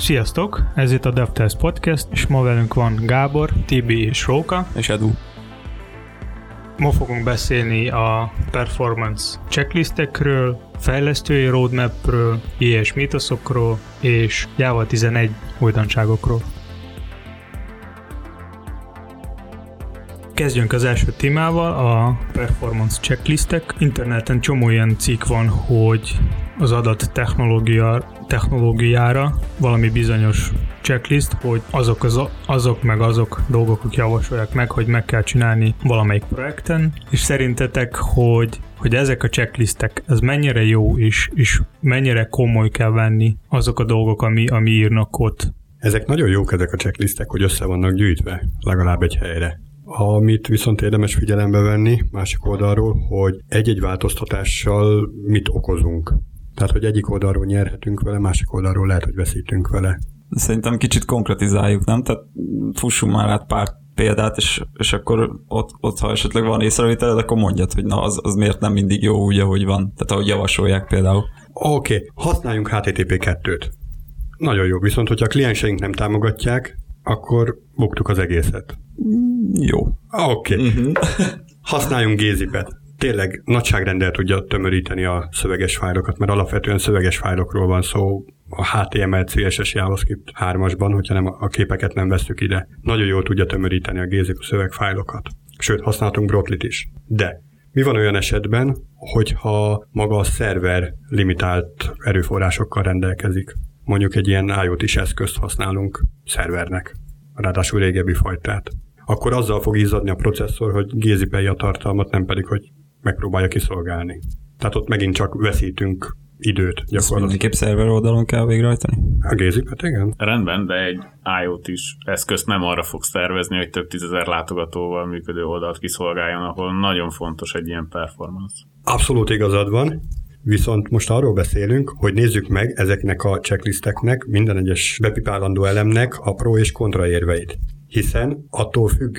Sziasztok! Ez itt a DevTest Podcast, és ma velünk van Gábor, Tibi és Róka. És Edu. Ma fogunk beszélni a performance checklistekről, fejlesztői roadmapről, ilyes mítoszokról és Java 11 újdonságokról. Kezdjünk az első témával, a performance checklistek. Interneten csomó ilyen cikk van, hogy az adat technológia, technológiára valami bizonyos checklist, hogy azok, az, azok meg azok dolgok javasolják meg, hogy meg kell csinálni valamelyik projekten, és szerintetek, hogy hogy ezek a checklistek, ez mennyire jó is, és mennyire komoly kell venni azok a dolgok, ami, ami írnak ott. Ezek nagyon jók ezek a checklistek, hogy össze vannak gyűjtve, legalább egy helyre. Amit viszont érdemes figyelembe venni másik oldalról, hogy egy-egy változtatással mit okozunk. Tehát, hogy egyik oldalról nyerhetünk vele, másik oldalról lehet, hogy veszítünk vele. Szerintem kicsit konkretizáljuk, nem? Tehát fussunk már át pár példát, és, és akkor ott, ott, ha esetleg van észrevételed, akkor mondjad, hogy na, az, az miért nem mindig jó úgy, ahogy van. Tehát ahogy javasolják például. Oké, okay. használjunk HTTP2-t. Nagyon jó, viszont hogyha a klienseink nem támogatják, akkor buktuk az egészet. Jó. Oké. Okay. Uh-huh. Használjunk gézipet. Tényleg nagyságrendel tudja tömöríteni a szöveges fájlokat, mert alapvetően szöveges fájlokról van szó, a HTML, CSS, JavaScript 3-asban, hogyha nem, a képeket nem veszük ide. Nagyon jól tudja tömöríteni a gézip a szövegfájlokat. Sőt, használtunk Brotlit is. De mi van olyan esetben, hogyha maga a szerver limitált erőforrásokkal rendelkezik? Mondjuk egy ilyen IoT-s eszközt használunk szervernek, ráadásul régebbi fajtát. Akkor azzal fog izzadni a processzor, hogy gézipelje a tartalmat, nem pedig, hogy megpróbálja kiszolgálni. Tehát ott megint csak veszítünk időt gyakorlatilag. mindenképp szerver oldalon kell végrehajtani? A gézipet, igen. Rendben, de egy IoT is eszközt nem arra fog szervezni, hogy több tízezer látogatóval működő oldalt kiszolgáljon, ahol nagyon fontos egy ilyen performance. Abszolút igazad van, Viszont most arról beszélünk, hogy nézzük meg ezeknek a checklisteknek, minden egyes bepipálandó elemnek a pro és kontra érveit. Hiszen attól függ,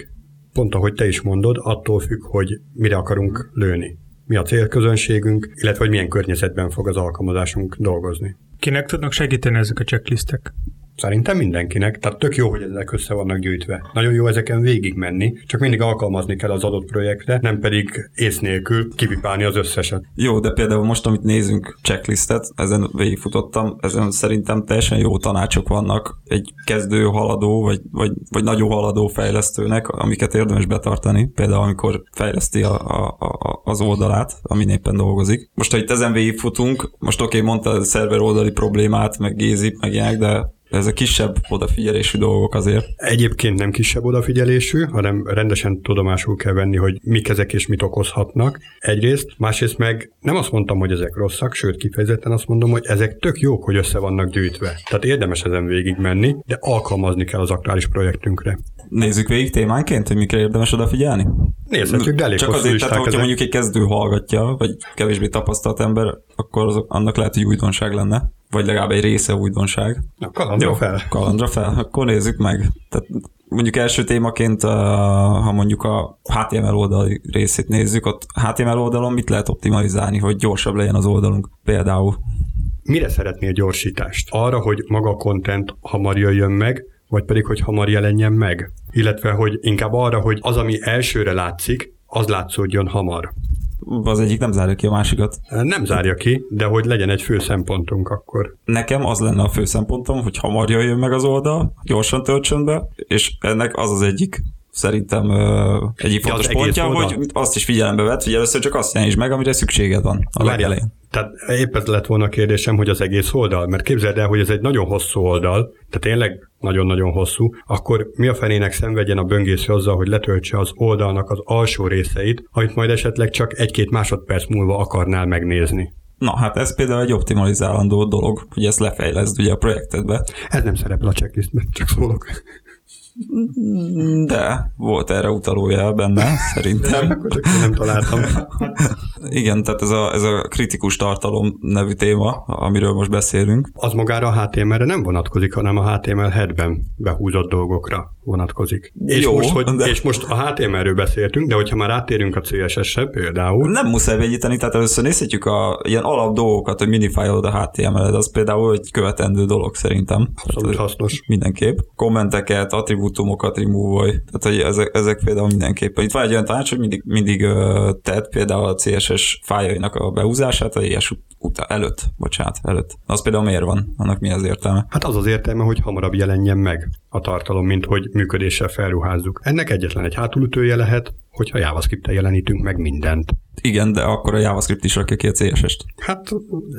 pont ahogy te is mondod, attól függ, hogy mire akarunk lőni. Mi a célközönségünk, illetve hogy milyen környezetben fog az alkalmazásunk dolgozni. Kinek tudnak segíteni ezek a checklistek? Szerintem mindenkinek, tehát tök jó, hogy ezek össze vannak gyűjtve. Nagyon jó ezeken végig menni, csak mindig alkalmazni kell az adott projektre, nem pedig ész nélkül kipipálni az összeset. Jó, de például most, amit nézünk checklistet, ezen végigfutottam, ezen szerintem teljesen jó tanácsok vannak egy kezdő haladó, vagy, vagy, vagy nagyon haladó fejlesztőnek, amiket érdemes betartani, például amikor fejleszti a, a, a, az oldalát, amin éppen dolgozik. Most, ha itt ezen végigfutunk, most oké, okay, mondta a szerver oldali problémát, meg gézip, meg ilyenek, de ez a kisebb odafigyelésű dolgok azért. Egyébként nem kisebb odafigyelésű, hanem rendesen tudomásul kell venni, hogy mik ezek és mit okozhatnak. Egyrészt, másrészt meg nem azt mondtam, hogy ezek rosszak, sőt kifejezetten azt mondom, hogy ezek tök jók, hogy össze vannak gyűjtve. Tehát érdemes ezen végig menni, de alkalmazni kell az aktuális projektünkre. Nézzük végig témánként, hogy mikre érdemes odafigyelni? Nézhetjük, de elég Csak azért, tehát hogyha ezek. mondjuk egy kezdő hallgatja, vagy kevésbé tapasztalt ember, akkor azok, annak lehet, hogy újdonság lenne vagy legalább egy része újdonság. Na, kalandra Jó, fel. Kalandra fel, akkor nézzük meg. Tehát mondjuk első témaként, ha mondjuk a HTML oldali részét nézzük, ott HTML oldalon mit lehet optimalizálni, hogy gyorsabb legyen az oldalunk például? Mire szeretnél gyorsítást? Arra, hogy maga a content hamar jöjjön meg, vagy pedig, hogy hamar jelenjen meg? Illetve, hogy inkább arra, hogy az, ami elsőre látszik, az látszódjon hamar az egyik nem zárja ki a másikat. Nem zárja ki, de hogy legyen egy fő szempontunk akkor. Nekem az lenne a fő szempontom, hogy hamar jöjjön meg az oldal, gyorsan töltsön be, és ennek az az egyik szerintem uh, egyik fontos ja, pontja, hogy azt is figyelembe vett, hogy először csak azt is meg, amire szükséged van a legelején. Tehát épp ez lett volna a kérdésem, hogy az egész oldal, mert képzeld el, hogy ez egy nagyon hosszú oldal, tehát tényleg nagyon-nagyon hosszú, akkor mi a fenének szenvedjen a böngésző azzal, hogy letöltse az oldalnak az alsó részeit, amit majd esetleg csak egy-két másodperc múlva akarnál megnézni. Na, hát ez például egy optimalizálandó dolog, hogy ezt lefejleszd ugye a projektedbe. Ez nem szerepel a checklistben, csak szólok. De volt erre utalója benne, szerintem. Én nem találtam. Igen, tehát ez a, ez a kritikus tartalom nevű téma, amiről most beszélünk. Az magára a HTML-re nem vonatkozik, hanem a HTML headben behúzott dolgokra vonatkozik. És, Jó, most, hogy, de- és most a HTML-ről beszéltünk, de hogyha már átérünk a CSS-re például, Nem muszáj vegyíteni, tehát először nézhetjük a ilyen alap dolgokat, hogy minifájolod a HTML-ed, az például egy követendő dolog szerintem. abszolút hasznos. Mindenképp. Kommenteket, attribútumokat remove Tehát, hogy ezek, ezek például mindenképpen. Itt van egy olyan tanács, hogy mindig, mindig tedd például a CSS fájainak a behúzását a ut- után, előtt, bocsánat, előtt. Az például miért van? Annak mi az értelme? Hát az az értelme, hogy hamarabb jelenjen meg a tartalom, mint hogy működéssel felruházzuk. Ennek egyetlen egy hátulütője lehet, hogyha JavaScript-tel jelenítünk meg mindent. Igen, de akkor a JavaScript is rakja ki a CSS-t. Hát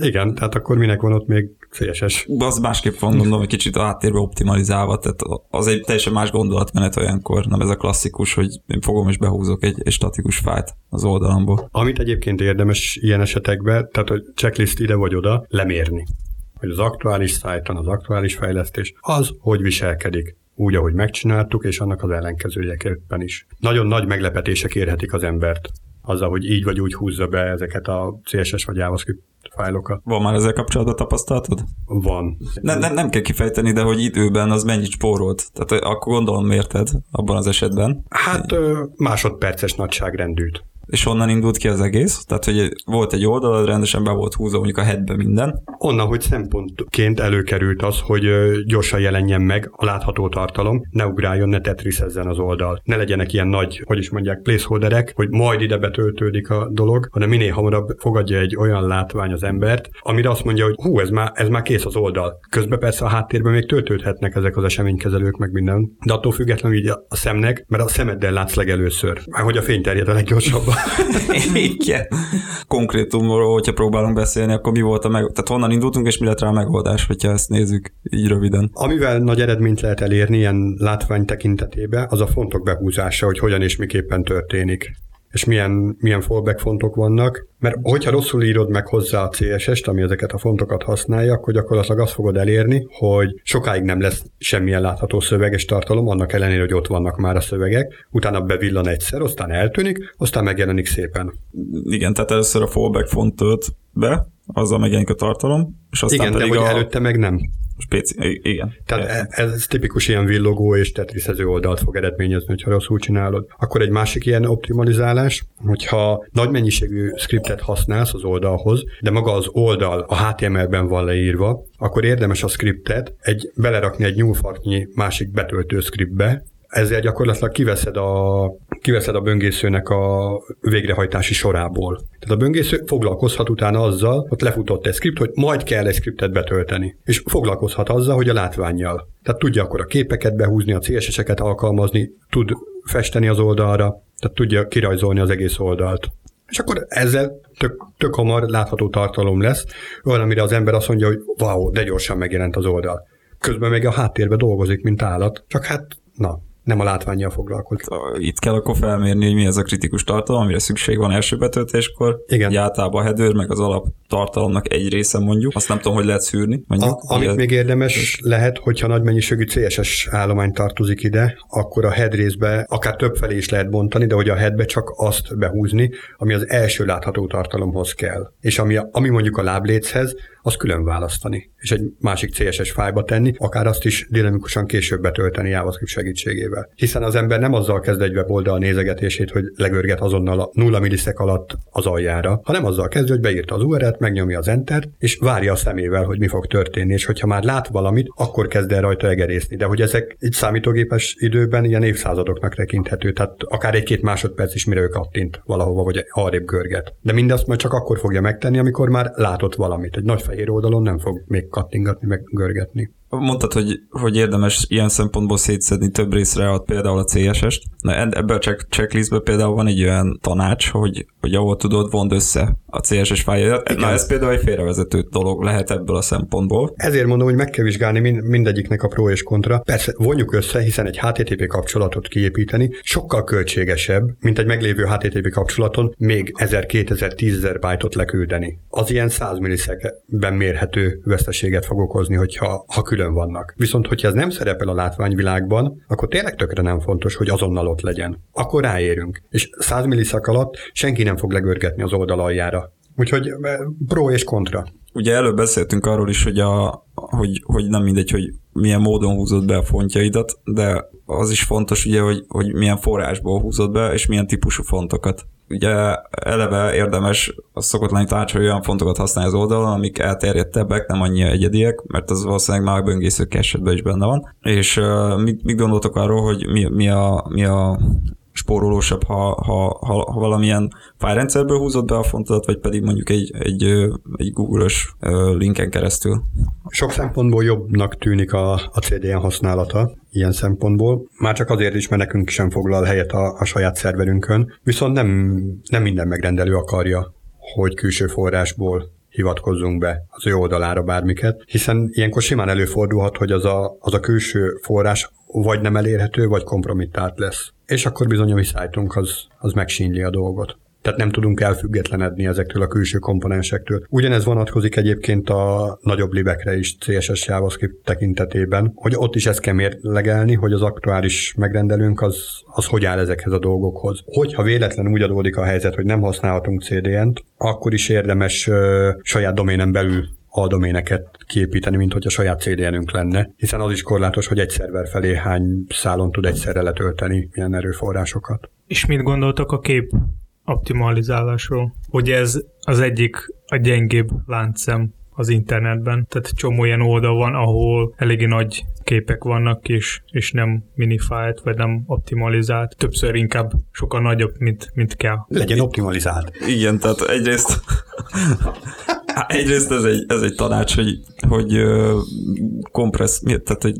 igen, tehát akkor minek van ott még CSS? Az másképp van, mondom, hogy kicsit a háttérbe optimalizálva, tehát az egy teljesen más gondolatmenet olyankor, nem ez a klasszikus, hogy én fogom és behúzok egy, egy statikus fájt az oldalamból. Amit egyébként érdemes ilyen esetekben, tehát hogy checklist ide vagy oda, lemérni. Hogy az aktuális szájton, az aktuális fejlesztés, az hogy viselkedik úgy, ahogy megcsináltuk, és annak az ellenkezőjeképpen is. Nagyon nagy meglepetések érhetik az embert azzal, hogy így vagy úgy húzza be ezeket a CSS vagy JavaScript fájlokat. Van már ezzel kapcsolatban tapasztalatod? Van. Nem, nem, nem kell kifejteni, de hogy időben az mennyit spórolt. Tehát akkor gondolom mérted abban az esetben. Hát másodperces nagyságrendűt. És honnan indult ki az egész? Tehát, hogy volt egy oldal, rendesen be volt húzva mondjuk a headbe minden. Onnan, hogy szempontként előkerült az, hogy gyorsan jelenjen meg a látható tartalom, ne ugráljon, ne tetrisezzen az oldal. Ne legyenek ilyen nagy, hogy is mondják, placeholderek, hogy majd ide betöltődik a dolog, hanem minél hamarabb fogadja egy olyan látvány az embert, amire azt mondja, hogy hú, ez már, ez már kész az oldal. Közben persze a háttérben még töltődhetnek ezek az eseménykezelők, meg minden. De attól függetlenül így a szemnek, mert a szemeddel látsz legelőször. Már hogy a fény terjed a leggyorsabban. Igen. Konkrétumról, hogyha próbálunk beszélni, akkor mi volt a meg... Tehát honnan indultunk, és mi lett rá a megoldás, hogyha ezt nézzük így röviden. Amivel nagy eredményt lehet elérni ilyen látvány tekintetében, az a fontok behúzása, hogy hogyan és miképpen történik és milyen, milyen fallback fontok vannak, mert hogyha rosszul írod meg hozzá a CSS-t, ami ezeket a fontokat használja, akkor gyakorlatilag azt fogod elérni, hogy sokáig nem lesz semmilyen látható szöveges tartalom, annak ellenére, hogy ott vannak már a szövegek, utána bevillan egyszer, aztán eltűnik, aztán megjelenik szépen. Igen, tehát először a fallback font tölt be, azzal megjelenik a tartalom, és aztán Igen, de pedig hogy a előtte meg nem. spéci... Igen. Tehát e- ez tipikus ilyen villogó és tetriszező oldalt fog eredményezni, hogyha rosszul csinálod. Akkor egy másik ilyen optimalizálás, hogyha nagy mennyiségű scriptet használsz az oldalhoz, de maga az oldal a HTML-ben van leírva, akkor érdemes a scriptet egy, belerakni egy nyúlfarknyi másik betöltő scriptbe, ezzel gyakorlatilag kiveszed a, kiveszed a böngészőnek a végrehajtási sorából. Tehát a böngésző foglalkozhat utána azzal, ott lefutott egy script, hogy majd kell egy scriptet betölteni. És foglalkozhat azzal, hogy a látványjal. Tehát tudja akkor a képeket behúzni, a CSS-eket alkalmazni, tud festeni az oldalra, tehát tudja kirajzolni az egész oldalt. És akkor ezzel tök, tök hamar látható tartalom lesz, olyan, amire az ember azt mondja, hogy wow, de gyorsan megjelent az oldal. Közben meg a háttérbe dolgozik, mint állat, csak hát, na, nem a látványjal foglalkozik. Itt kell akkor felmérni, hogy mi ez a kritikus tartalom, amire szükség van első betöltéskor. Igen. Ugye általában a header, meg az alap tartalomnak egy része mondjuk. Azt nem tudom, hogy lehet szűrni. Mondjuk, A, amit még érdemes lehet, hogyha nagy mennyiségű CSS állomány tartozik ide, akkor a head részbe akár több felé is lehet bontani, de hogy a headbe csak azt behúzni, ami az első látható tartalomhoz kell. És ami, ami mondjuk a lábléchez, az külön választani, és egy másik CSS fájba tenni, akár azt is dinamikusan később betölteni JavaScript segítségével. Hiszen az ember nem azzal kezd egy weboldal nézegetését, hogy legörget azonnal a nulla milliszek alatt az aljára, hanem azzal kezd, hogy beírta az URL-t, megnyomja az Enter, és várja a szemével, hogy mi fog történni, és hogyha már lát valamit, akkor kezd el rajta egerészni. De hogy ezek egy számítógépes időben ilyen évszázadoknak tekinthető, tehát akár egy-két másodperc is, mire ő kattint valahova, vagy arrébb görget. De mindezt majd csak akkor fogja megtenni, amikor már látott valamit. Egy nagy fehér oldalon nem fog még kattingatni, meg görgetni. Mondtad, hogy, hogy érdemes ilyen szempontból szétszedni több részre a, például a CSS-t. Na, eb- ebben a check, checklistben például van egy olyan tanács, hogy, hogy ahol tudod, vond össze a CSS fájlját. Na, ez például egy félrevezető dolog lehet ebből a szempontból. Ezért mondom, hogy meg kell vizsgálni mind, mindegyiknek a pro és kontra. Persze vonjuk össze, hiszen egy HTTP kapcsolatot kiépíteni sokkal költségesebb, mint egy meglévő HTTP kapcsolaton még 1000-2000-10 byte-ot leküldeni. Az ilyen 100 millisekben mérhető veszteséget fog okozni, hogyha ha külön külön vannak. Viszont, hogyha ez nem szerepel a látványvilágban, akkor tényleg tökre nem fontos, hogy azonnal ott legyen. Akkor ráérünk. És 100 milliszak alatt senki nem fog legörgetni az oldal aljára. Úgyhogy eh, pro és kontra. Ugye előbb beszéltünk arról is, hogy, a, hogy, hogy nem mindegy, hogy milyen módon húzod be a fontjaidat, de az is fontos ugye, hogy, hogy milyen forrásból húzod be, és milyen típusú fontokat. Ugye eleve érdemes, az szokott lenni tanács, hogy olyan fontokat használni az oldalon, amik elterjedtebbek, nem annyira egyediek, mert az valószínűleg már böngészők esetben is benne van. És uh, mit, mit gondoltok arról, hogy mi, mi, a, mi a spórolósabb, ha, ha, ha, ha valamilyen fájrendszerből húzott be a fontodat, vagy pedig mondjuk egy, egy, egy Google-ös linken keresztül. Sok szempontból jobbnak tűnik a, a CDN használata, ilyen szempontból. Már csak azért is, mert nekünk sem foglal helyet a, a saját szerverünkön, viszont nem, nem minden megrendelő akarja, hogy külső forrásból hivatkozzunk be az ő oldalára bármiket, hiszen ilyenkor simán előfordulhat, hogy az a, az a külső forrás vagy nem elérhető, vagy kompromittált lesz. És akkor bizony a mi szájtunk az, az megsínli a dolgot. Tehát nem tudunk elfüggetlenedni ezektől a külső komponensektől. Ugyanez vonatkozik egyébként a nagyobb libekre is CSS JavaScript tekintetében, hogy ott is ezt kell mérlegelni, hogy az aktuális megrendelőnk az, az hogy áll ezekhez a dolgokhoz. Hogyha véletlenül úgy adódik a helyzet, hogy nem használhatunk CDN-t, akkor is érdemes ö, saját doménen belül aldoméneket kiépíteni, mint hogy a saját CDN-ünk lenne, hiszen az is korlátos, hogy egy szerver felé hány szálon tud egyszerre letölteni milyen erőforrásokat. És mit gondoltak a kép optimalizálásról? Hogy ez az egyik a gyengébb láncszem az internetben. Tehát csomó ilyen oldal van, ahol eléggé nagy képek vannak, és, és nem minifájt, vagy nem optimalizált. Többször inkább sokkal nagyobb, mint, mint kell. Legyen optimalizált. Igen, tehát egyrészt egyrészt ez egy, ez egy tanács, hogy, hogy kompressz, tehát hogy,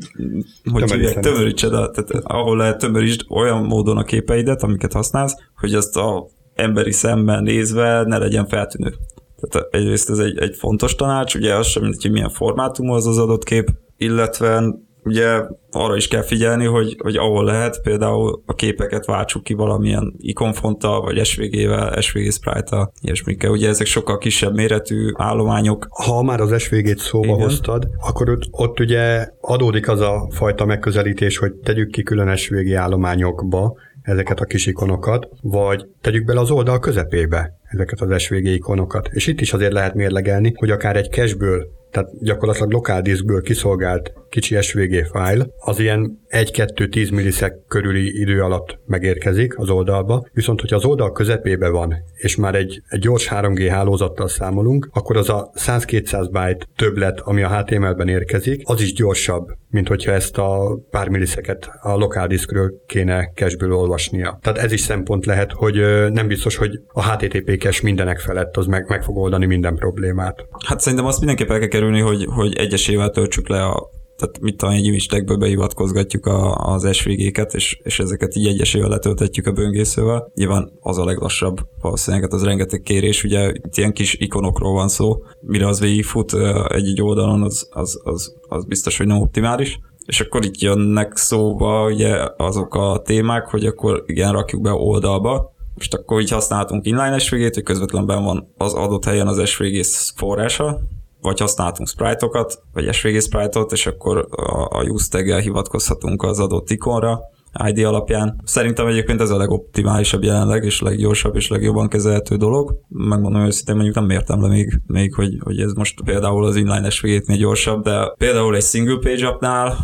hogy hívják, tömörítsed, tehát ahol lehet tömörítsd olyan módon a képeidet, amiket használsz, hogy azt a emberi szemben nézve ne legyen feltűnő. Tehát egyrészt ez egy, egy fontos tanács, ugye az sem mindegy, hogy milyen formátum az az adott kép, illetve ugye arra is kell figyelni, hogy, hogy ahol lehet, például a képeket váltsuk ki valamilyen ikonfonttal, vagy SVG-vel, SVG sprite-tal, ilyesmikkel. Ugye ezek sokkal kisebb méretű állományok. Ha már az SVG-t szóba Igen. hoztad, akkor ott, ott ugye adódik az a fajta megközelítés, hogy tegyük ki külön SVG állományokba, ezeket a kis ikonokat, vagy tegyük bele az oldal közepébe ezeket az SVG ikonokat. És itt is azért lehet mérlegelni, hogy akár egy cacheből tehát gyakorlatilag lokál diszkből kiszolgált kicsi SVG fájl, az ilyen 1-2-10 milliszek körüli idő alatt megérkezik az oldalba, viszont hogyha az oldal közepébe van, és már egy, egy gyors 3G hálózattal számolunk, akkor az a 100-200 byte többlet, ami a HTML-ben érkezik, az is gyorsabb, mint hogyha ezt a pár milliszeket a lokál diszkről kéne cacheből olvasnia. Tehát ez is szempont lehet, hogy nem biztos, hogy a HTTP cache mindenek felett az meg, meg fog oldani minden problémát. Hát szerintem azt mindenképp el kell kerülni, hogy, hogy egyesével töltsük le a tehát mit tudom, egy image behivatkozgatjuk a, az SVG-ket, és, és ezeket így egyesével letöltetjük a böngészővel. Nyilván az a leglassabb, valószínűleg hát az rengeteg kérés, ugye itt ilyen kis ikonokról van szó, mire az végigfut egy-egy oldalon, az, az, az, az biztos, hogy nem optimális. És akkor itt jönnek szóba ugye azok a témák, hogy akkor igen, rakjuk be oldalba, most akkor így használhatunk inline SVG-t, hogy közvetlenben van az adott helyen az SVG forrása, vagy használhatunk sprite-okat, vagy SVG sprite-ot, és akkor a, a use tag hivatkozhatunk az adott ikonra, ID alapján. Szerintem egyébként ez a legoptimálisabb jelenleg, és leggyorsabb és legjobban kezelhető dolog. Megmondom őszintén, mondjuk nem mértem le még, még hogy, hogy ez most például az inline svg gyorsabb, de például egy single page appnál,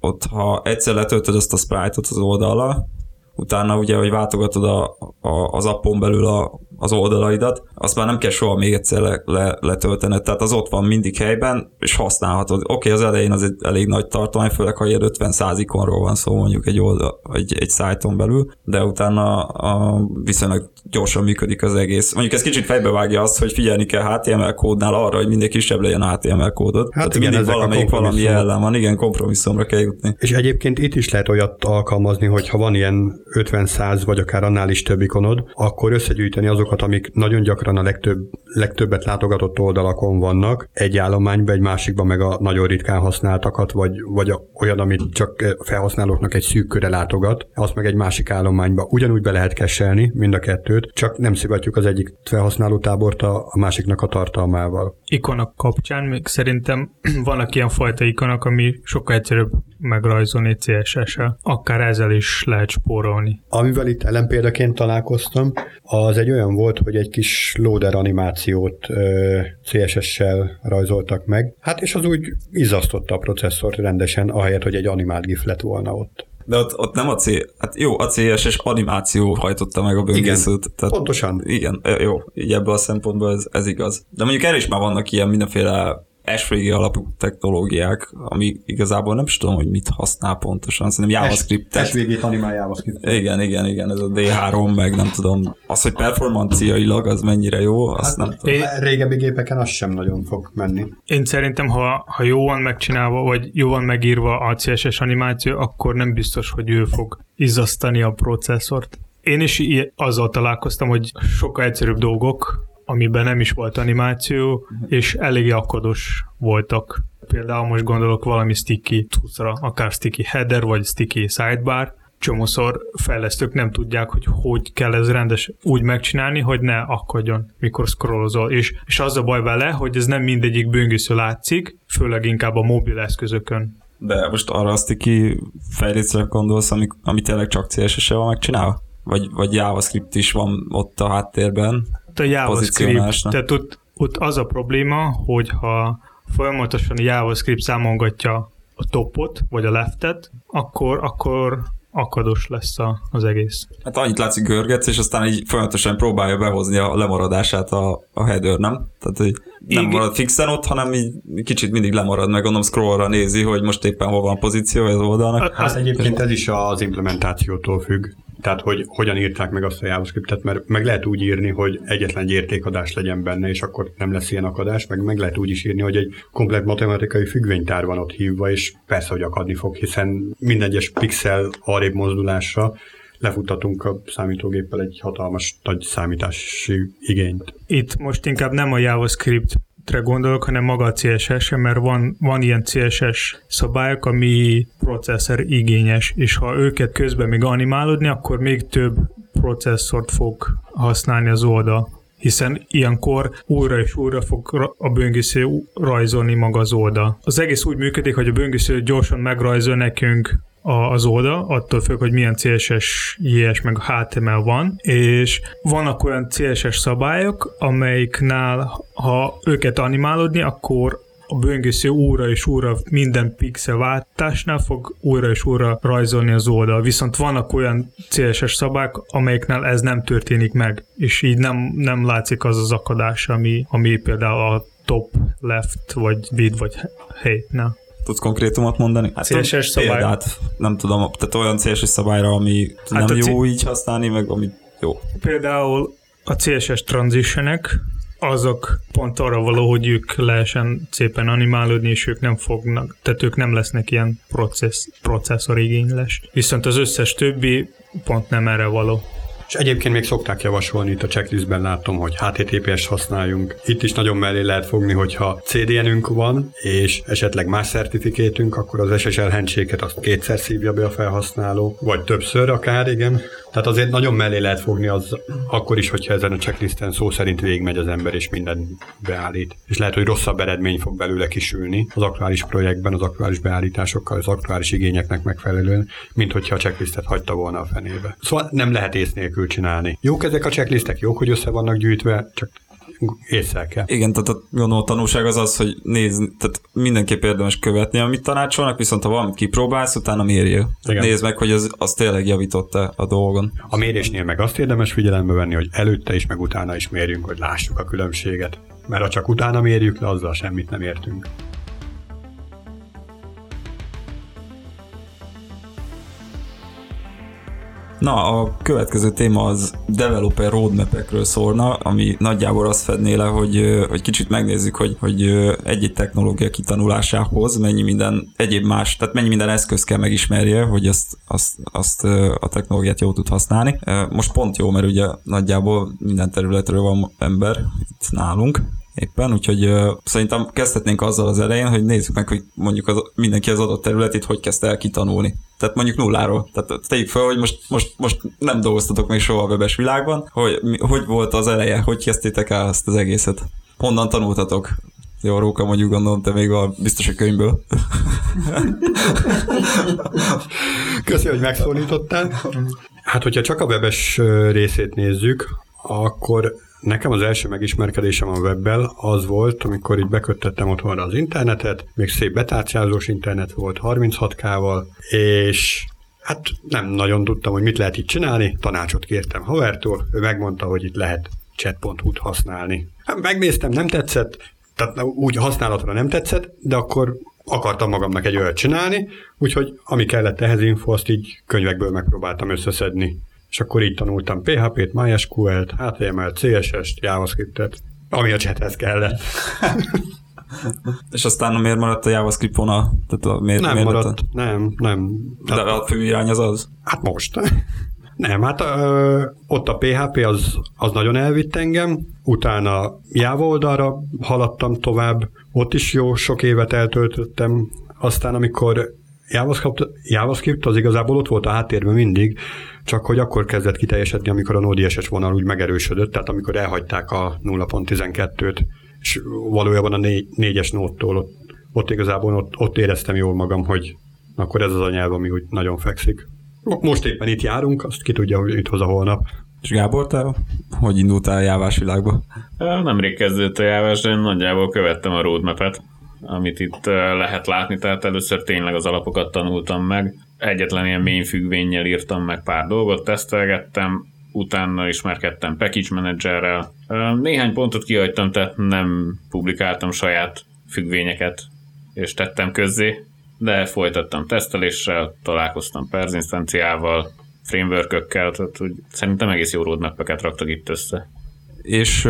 ott ha egyszer letöltöd azt a sprite-ot az oldalra, utána ugye, hogy váltogatod a, a, az appon belül a, az oldalaidat, azt már nem kell soha még egyszer le, le, letöltened, tehát az ott van mindig helyben, és használhatod. Oké, okay, az elején az egy elég nagy tartomány, főleg ha ilyen 50-100 ikonról van szó mondjuk egy oldal, egy, egy szájton belül, de utána a, viszonylag gyorsan működik az egész. Mondjuk ez kicsit fejbevágja azt, hogy figyelni kell HTML kódnál arra, hogy mindig kisebb legyen HTML kódod. Hát Tehát igen, mindig valamelyik valami ellen van, igen, kompromisszumra kell jutni. És egyébként itt is lehet olyat alkalmazni, hogy ha van ilyen 50-100 vagy akár annál is több ikonod, akkor összegyűjteni azokat, amik nagyon gyakran a legtöbb, legtöbbet látogatott oldalakon vannak, egy állományban, egy másikban meg a nagyon ritkán használtakat, vagy, vagy a, olyan, amit csak felhasználóknak egy szűk köre látogat, azt meg egy másik állományba ugyanúgy be lehet keselni, mind a kettőt, csak nem szivatjuk az egyik felhasználó tábort a, a másiknak a tartalmával. Ikonak kapcsán még szerintem vannak ilyen fajta ikonak, ami sokkal egyszerűbb megrajzolni CSS-el. Akár ezzel is lehet spórolni. Amivel itt ellenpéldaként találkoztam, az egy olyan volt, hogy egy kis loader animációt CSS-sel rajzoltak meg. Hát és az úgy izzasztotta a processzort rendesen, ahelyett, hogy egy animált gif lett volna ott. De ott, ott nem a C, hát jó, a CSS animáció hajtotta meg a böngészőt. Tehát, pontosan. Igen, jó, így ebből a szempontból ez, ez igaz. De mondjuk erre is már vannak ilyen mindenféle SVG alapú technológiák, ami igazából nem is tudom, hogy mit használ pontosan, szerintem JavaScript. SVG-t animál JavaScript. Igen, igen, igen, ez a D3, meg nem tudom. Az, hogy performanciailag az mennyire jó, azt hát, nem tudom. Én, régebbi gépeken az sem nagyon fog menni. Én szerintem, ha, ha jó van megcsinálva, vagy jó van megírva a CSS animáció, akkor nem biztos, hogy ő fog izzasztani a processzort. Én is azzal találkoztam, hogy sokkal egyszerűbb dolgok, amiben nem is volt animáció, és eléggé akados voltak. Például most gondolok valami sticky tuszra, akár sticky header, vagy sticky sidebar, csomószor fejlesztők nem tudják, hogy hogy kell ez rendes úgy megcsinálni, hogy ne akadjon, mikor scrollozol. És, és az a baj vele, hogy ez nem mindegyik böngésző látszik, főleg inkább a mobil eszközökön. De most arra a sticky fejlécre gondolsz, ami, ami tényleg csak CSS-e van megcsinálva? Vagy, vagy JavaScript is van ott a háttérben? A JavaScript, tehát ott, ott az a probléma, hogy ha folyamatosan a JavaScript számolgatja a topot, vagy a leftet, akkor, akkor akados lesz a, az egész. Hát annyit látszik görgetsz, és aztán így folyamatosan próbálja behozni a lemaradását a, a header, nem? Tehát, hogy nem Igen. marad fixen ott, hanem így kicsit mindig lemarad, meg gondolom scrollra nézi, hogy most éppen hol van a pozíció az oldalnak. Hát egyébként ez is az implementációtól függ. Tehát, hogy hogyan írták meg azt a JavaScriptet, mert meg lehet úgy írni, hogy egyetlen egy értékadás legyen benne, és akkor nem lesz ilyen akadás, meg meg lehet úgy is írni, hogy egy komplet matematikai függvénytár van ott hívva, és persze, hogy akadni fog, hiszen minden egyes pixel arrébb mozdulásra lefutatunk a számítógéppel egy hatalmas nagy számítási igényt. Itt most inkább nem a JavaScript re gondolok, hanem maga a css mert van, van ilyen CSS szabályok, ami processzor igényes, és ha őket közben még animálódni, akkor még több processzort fog használni az oldal hiszen ilyenkor újra és újra fog a böngésző rajzolni maga az oldal. Az egész úgy működik, hogy a böngésző gyorsan megrajzol nekünk az oldal, attól függ, hogy milyen CSS, JS meg HTML van, és vannak olyan CSS szabályok, amelyiknál, ha őket animálodni, akkor a böngésző újra és újra minden pixel váltásnál fog újra és újra rajzolni az oldal. Viszont vannak olyan CSS szabályok, amelyeknél ez nem történik meg, és így nem, nem látszik az az akadás, ami, ami például a top, left, vagy vid, vagy hate-nál. Tudsz konkrétumot mondani? Hát CSS szabály. Példát, nem tudom, tehát olyan CSS szabályra, ami hát nem jó c- így használni, meg ami jó. Például a CSS transitionek, azok pont arra való, hogy ők lehessen szépen animálódni, és ők nem fognak, tehát ők nem lesznek ilyen processz, processzor igényles. Viszont az összes többi pont nem erre való. És egyébként még szokták javasolni, itt a checklistben látom, hogy HTTPS használjunk. Itt is nagyon mellé lehet fogni, hogyha CDN-ünk van, és esetleg más szertifikétünk, akkor az SSL handshake azt kétszer szívja be a felhasználó, vagy többször akár, igen. Tehát azért nagyon mellé lehet fogni az akkor is, hogyha ezen a checklisten szó szerint végigmegy az ember és minden beállít. És lehet, hogy rosszabb eredmény fog belőle kisülni az aktuális projektben, az aktuális beállításokkal, az aktuális igényeknek megfelelően, mint hogyha a checklistet hagyta volna a fenébe. Szóval nem lehet ész nélkül csinálni. Jók ezek a checklistek, jók, hogy össze vannak gyűjtve, csak észre kell. Igen, tehát a gondoló tanulság az az, hogy nézd, tehát mindenképp érdemes követni, amit tanácsolnak, viszont ha valamit kipróbálsz, utána mérjél. Nézd meg, hogy az, az tényleg javította a dolgon. A mérésnél meg azt érdemes figyelembe venni, hogy előtte is, meg utána is mérjünk, hogy lássuk a különbséget. Mert ha csak utána mérjük le, azzal semmit nem értünk. Na, a következő téma az developer roadmap-ekről szólna, ami nagyjából azt fedné le, hogy, hogy kicsit megnézzük, hogy, hogy egy-egy technológia kitanulásához mennyi minden egyéb más, tehát mennyi minden eszköz kell megismerje, hogy azt, azt, azt a technológiát jól tud használni. Most pont jó, mert ugye nagyjából minden területről van ember itt nálunk, éppen, úgyhogy uh, szerintem kezdhetnénk azzal az elején, hogy nézzük meg, hogy mondjuk az, mindenki az adott területét hogy kezdte el kitanulni. Tehát mondjuk nulláról. Tehát tegyük fel, hogy most, most, most nem dolgoztatok még soha a webes világban, hogy, hogy volt az eleje, hogy kezdtétek el ezt az egészet? Honnan tanultatok? Jó, Róka, mondjuk gondolom, te még a biztos a könyvből. Köszönöm, hogy megszólítottál. Hát, hogyha csak a webes részét nézzük, akkor Nekem az első megismerkedésem a webbel az volt, amikor így beköttettem otthonra az internetet, még szép betárcsázós internet volt 36K-val, és hát nem nagyon tudtam, hogy mit lehet itt csinálni, tanácsot kértem havertól, ő megmondta, hogy itt lehet chat.hu-t használni. Hát megnéztem, nem tetszett, tehát úgy használatra nem tetszett, de akkor akartam magamnak egy olyat csinálni, úgyhogy ami kellett ehhez info, azt így könyvekből megpróbáltam összeszedni és akkor így tanultam PHP-t, MySQL-t, HTML, CSS-t, JavaScript-et, ami a chathez kellett. és aztán miért maradt a JavaScript vonal? Tehát a, miért, nem miért maradt, a... nem, nem. De hát, a fő irány az az? Hát most. Nem, hát ö, ott a PHP az, az nagyon elvitt engem, utána Java oldalra haladtam tovább, ott is jó sok évet eltöltöttem, aztán amikor JavaScript, JavaScript az igazából ott volt a háttérben mindig, csak hogy akkor kezdett kiteljesedni, amikor a Node.js vonal úgy megerősödött, tehát amikor elhagyták a 0.12-t, és valójában a 4-es nóttól ott, ott igazából ott, ott éreztem jól magam, hogy akkor ez az a nyelv, ami úgy nagyon fekszik. Most éppen itt járunk, azt ki tudja, hogy itt hoz a holnap. És Gábor, te hogy indultál a jávás világba? Nemrég kezdődött a jávás, de én nagyjából követtem a roadmap-et, amit itt lehet látni, tehát először tényleg az alapokat tanultam meg, egyetlen ilyen mély írtam meg pár dolgot, tesztelgettem, utána ismerkedtem package managerrel. Néhány pontot kihagytam, tehát nem publikáltam saját függvényeket, és tettem közzé, de folytattam teszteléssel, találkoztam perzinstanciával, frameworkökkel, tehát úgy, szerintem egész jó roadmap raktak itt össze. És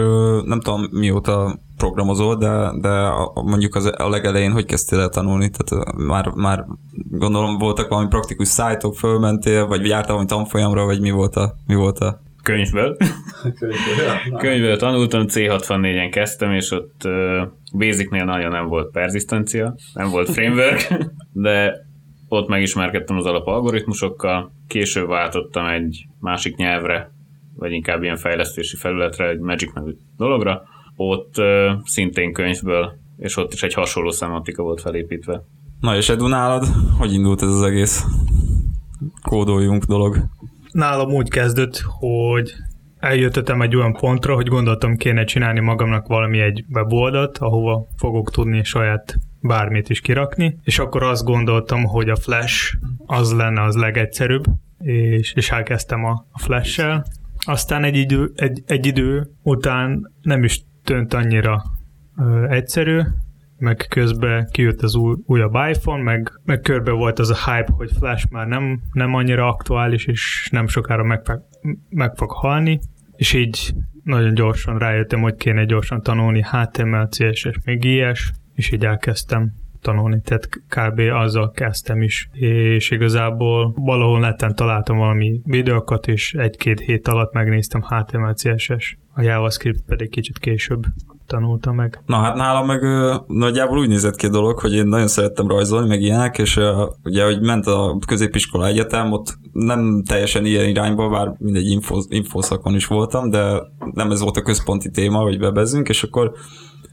nem tudom mióta programozol, de, de mondjuk az, a legelején hogy kezdtél el tanulni? Tehát már, már gondolom voltak valami praktikus szájtok, fölmentél, vagy jártál valami tanfolyamra, vagy mi volt a, mi volt a Könyvből. Könyvből tanultam, C64-en kezdtem, és ott uh, Basicnél nagyon nem volt perzisztencia, nem volt framework, de ott megismerkedtem az alapalgoritmusokkal, később váltottam egy másik nyelvre, vagy inkább ilyen fejlesztési felületre, egy Magic nevű dologra, ott szintén könyvből, és ott is egy hasonló szemantika volt felépítve. Na és Edu nálad, hogy indult ez az egész kódoljunk dolog? Nálam úgy kezdődött, hogy eljöttem egy olyan pontra, hogy gondoltam kéne csinálni magamnak valami egy weboldalt, ahova fogok tudni saját bármit is kirakni, és akkor azt gondoltam, hogy a Flash az lenne az legegyszerűbb, és, és elkezdtem a, a Flash-sel, aztán egy idő, egy, egy idő után nem is tönt annyira ö, egyszerű, meg közben kijött az új, újabb iPhone, meg, meg körbe volt az a hype, hogy Flash már nem, nem annyira aktuális, és nem sokára meg, meg fog halni, és így nagyon gyorsan rájöttem, hogy kéne gyorsan tanulni HTML, CSS, még ilyes, és így elkezdtem tanulni, tehát kb. azzal kezdtem is, és igazából valahol neten találtam valami videókat, és egy-két hét alatt megnéztem HTML, CSS, a JavaScript pedig kicsit később tanulta meg. Na hát nálam meg ö, nagyjából úgy nézett ki a dolog, hogy én nagyon szerettem rajzolni, meg ilyenek, és ö, ugye, hogy ment a középiskola egyetem, ott nem teljesen ilyen irányba, bár mindegy info, infoszakon is voltam, de nem ez volt a központi téma, hogy bebezzünk, és akkor